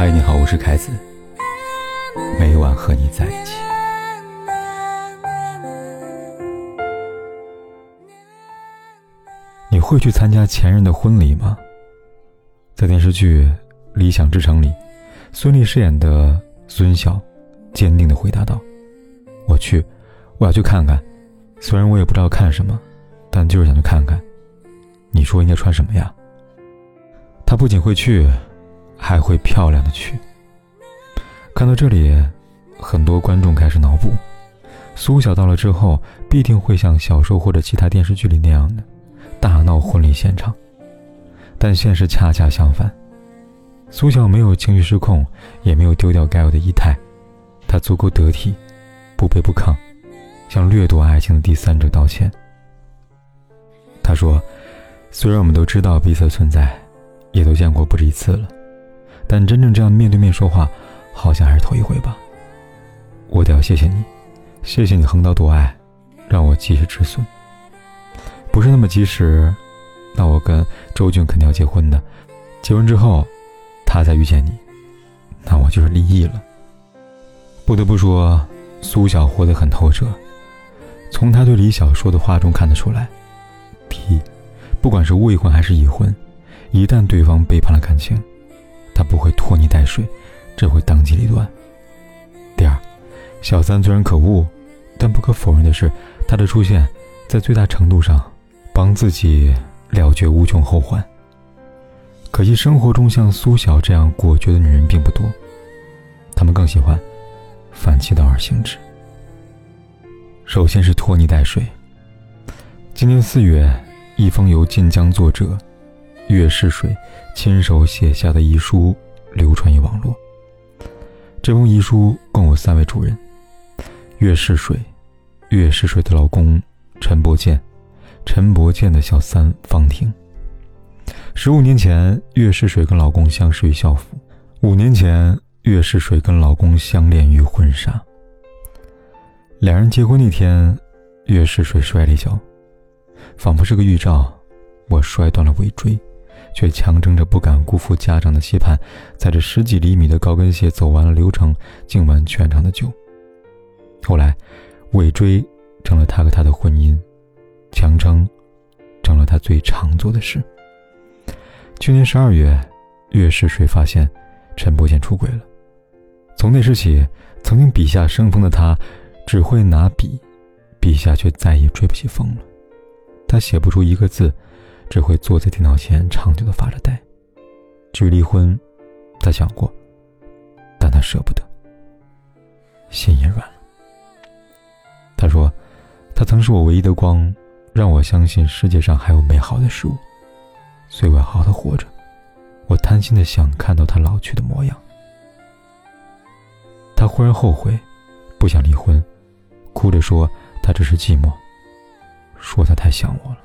嗨，你好，我是凯子。每晚和你在一起。你会去参加前任的婚礼吗？在电视剧《理想之城》里，孙俪饰演的孙晓坚定的回答道：“我去，我要去看看。虽然我也不知道看什么，但就是想去看看。你说应该穿什么呀？”他不仅会去。还会漂亮的去。看到这里，很多观众开始脑补：苏晓到了之后，必定会像小说或者其他电视剧里那样的，大闹婚礼现场。但现实恰恰相反，苏晓没有情绪失控，也没有丢掉该有的仪态，她足够得体，不卑不亢，向掠夺爱情的第三者道歉。他说：“虽然我们都知道彼此存在，也都见过不止一次了。”但真正这样面对面说话，好像还是头一回吧。我得要谢谢你，谢谢你横刀夺爱，让我及时止损。不是那么及时，那我跟周俊肯定要结婚的。结婚之后，他再遇见你，那我就是离异了。不得不说，苏晓活得很透彻。从他对李晓说的话中看得出来：第一，不管是未婚还是已婚，一旦对方背叛了感情。他不会拖泥带水，只会当机立断。第二，小三虽然可恶，但不可否认的是，他的出现在最大程度上帮自己了却无穷后患。可惜生活中像苏晓这样果决的女人并不多，她们更喜欢反其道而行之。首先是拖泥带水。今年四月，一封由晋江作者。岳世水亲手写下的遗书流传于网络。这封遗书共有三位主人：岳世水、岳世水的老公陈伯健、陈伯健的小三方婷。十五年前，岳世水跟老公相识于校服；五年前，岳世水跟老公相恋于婚纱。两人结婚那天，岳世水摔了一跤，仿佛是个预兆，我摔断了尾椎。却强撑着不敢辜负家长的期盼，踩着十几厘米的高跟鞋走完了流程，敬完全场的酒。后来，尾椎成了他和他的婚姻，强撑成了他最常做的事。去年十二月，岳世水发现陈伯健出轨了。从那时起，曾经笔下生风的他，只会拿笔，笔下却再也吹不起风了。他写不出一个字。只会坐在电脑前长久的发着呆。至于离婚，他想过，但他舍不得，心也软了。他说：“他曾是我唯一的光，让我相信世界上还有美好的事物，所以我要好好的活着。我贪心的想看到他老去的模样。”他忽然后悔，不想离婚，哭着说：“他只是寂寞，说他太想我了。”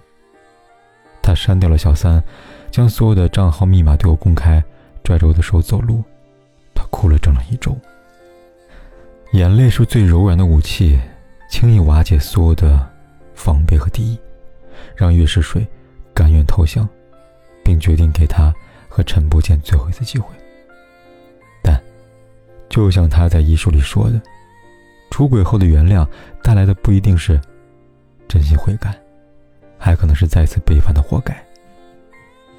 他删掉了小三，将所有的账号密码对我公开，拽着我的手走路。他哭了整整一周。眼泪是最柔软的武器，轻易瓦解所有的防备和敌意，让岳世水甘愿投降，并决定给他和陈不见最后一次机会。但，就像他在遗书里说的，出轨后的原谅带来的不一定是真心悔改。还可能是再次背叛的活该。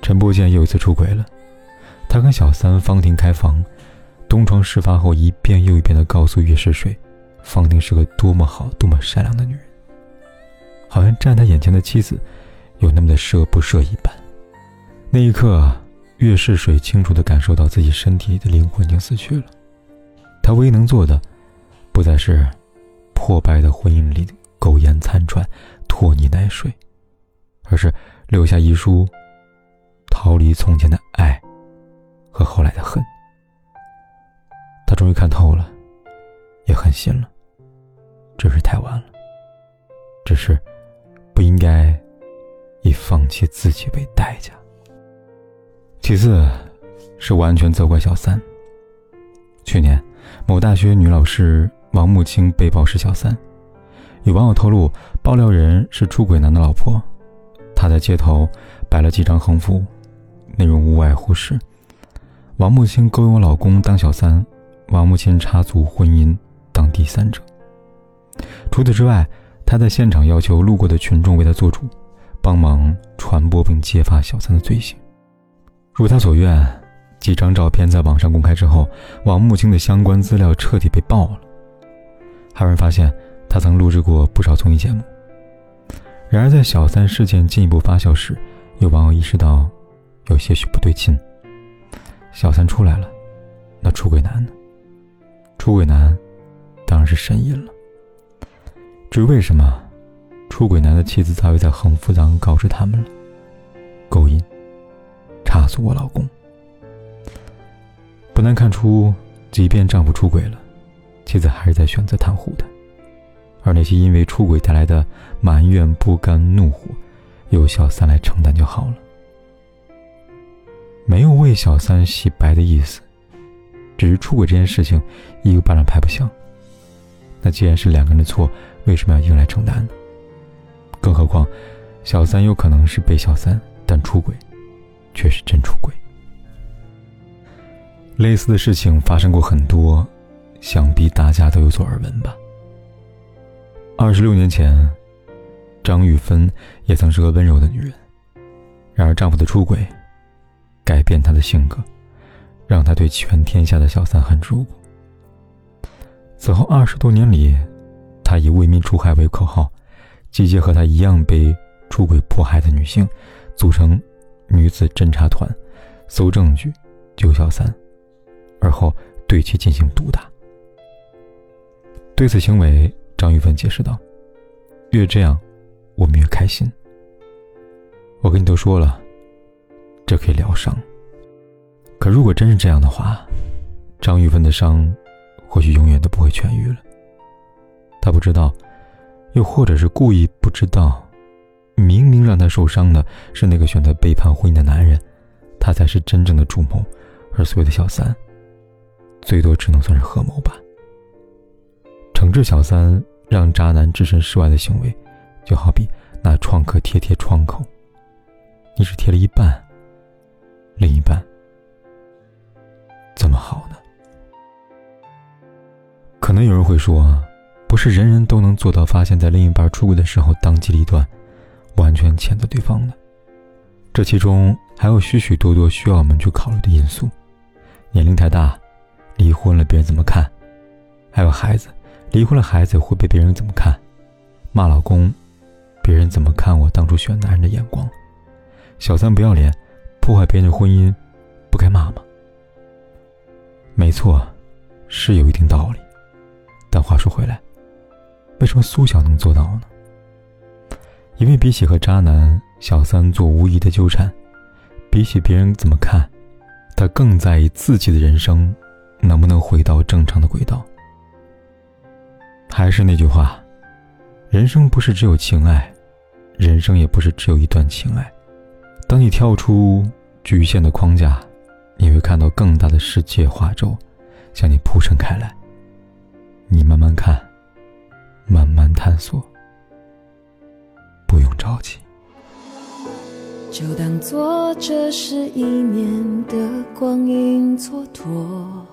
陈伯健又一次出轨了，他跟小三方婷开房，东窗事发后一遍又一遍地告诉岳世水，方婷是个多么好、多么善良的女人，好像站他眼前的妻子有那么的舍不舍一般。那一刻，岳世水清楚地感受到自己身体里的灵魂已经死去了，他唯一能做的，不再是破败的婚姻里苟延残喘、拖泥带水。而是留下遗书，逃离从前的爱和后来的恨。他终于看透了，也狠心了，只是太晚了。只是不应该以放弃自己为代价。其次，是完全责怪小三。去年，某大学女老师王木青被曝是小三，有网友透露，爆料人是出轨男的老婆。他在街头摆了几张横幅，内容无外乎是：“王木青勾引我老公当小三，王木青插足婚姻当第三者。除此之外，他在现场要求路过的群众为他做主，帮忙传播并揭发小三的罪行。如他所愿，几张照片在网上公开之后，王木青的相关资料彻底被爆了。还有人发现他曾录制过不少综艺节目。然而，在小三事件进一步发酵时，有网友意识到有些许不对劲。小三出来了，那出轨男呢？出轨男当然是神隐了。至于为什么，出轨男的妻子早已在横幅上告知他们了：勾引、插足我老公。不难看出，即便丈夫出轨了，妻子还是在选择袒护他。而那些因为出轨带来的埋怨、不甘、怒火，由小三来承担就好了，没有为小三洗白的意思。只是出轨这件事情，一个巴掌拍不响。那既然是两个人的错，为什么要一个人来承担呢？更何况，小三有可能是被小三，但出轨却是真出轨。类似的事情发生过很多，想必大家都有所耳闻吧。二十六年前，张玉芬也曾是个温柔的女人，然而丈夫的出轨，改变她的性格，让她对全天下的小三恨之入骨。此后二十多年里，她以“为民除害”为口号，集结和她一样被出轨迫害的女性，组成女子侦查团，搜证据，救小三。而后对其进行毒打。对此行为，张玉芬解释道：“越这样，我们越开心。我跟你都说了，这可以疗伤。可如果真是这样的话，张玉芬的伤，或许永远都不会痊愈了。她不知道，又或者是故意不知道，明明让她受伤的是那个选择背叛婚姻的男人，他才是真正的主谋，而所谓的小三。”最多只能算是合谋吧。惩治小三让渣男置身事外的行为，就好比拿创可贴贴窗口，你只贴了一半，另一半怎么好呢？可能有人会说，不是人人都能做到发现，在另一半出轨的时候当机立断，完全谴责对方的。这其中还有许许多多需要我们去考虑的因素，年龄太大。离婚了，别人怎么看？还有孩子，离婚了，孩子会被别人怎么看？骂老公，别人怎么看我当初选男人的眼光？小三不要脸，破坏别人的婚姻，不该骂吗？没错，是有一定道理。但话说回来，为什么苏晓能做到呢？因为比起和渣男、小三做无意的纠缠，比起别人怎么看，他更在意自己的人生。能不能回到正常的轨道？还是那句话，人生不是只有情爱，人生也不是只有一段情爱。当你跳出局限的框架，你会看到更大的世界画轴向你铺陈开来。你慢慢看，慢慢探索，不用着急。就当做这是一年的光阴蹉跎。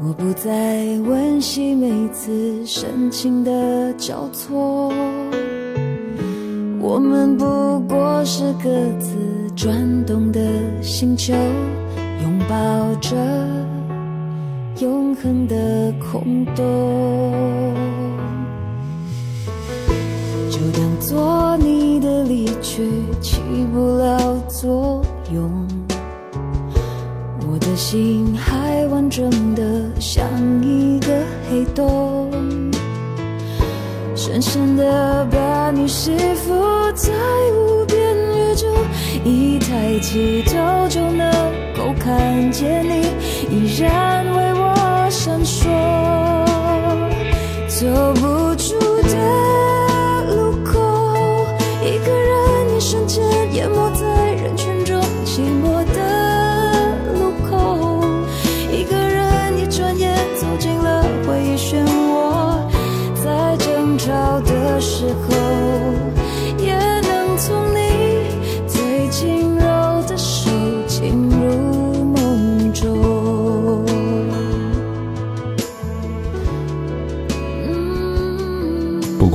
我不再温习每次深情的交错，我们不过是各自转动的星球，拥抱着永恒的空洞。就当做你的离去起不了心还完整的像一个黑洞，深深的把你吸附在无边宇宙，一抬起头就能够看见你，依然为我闪烁，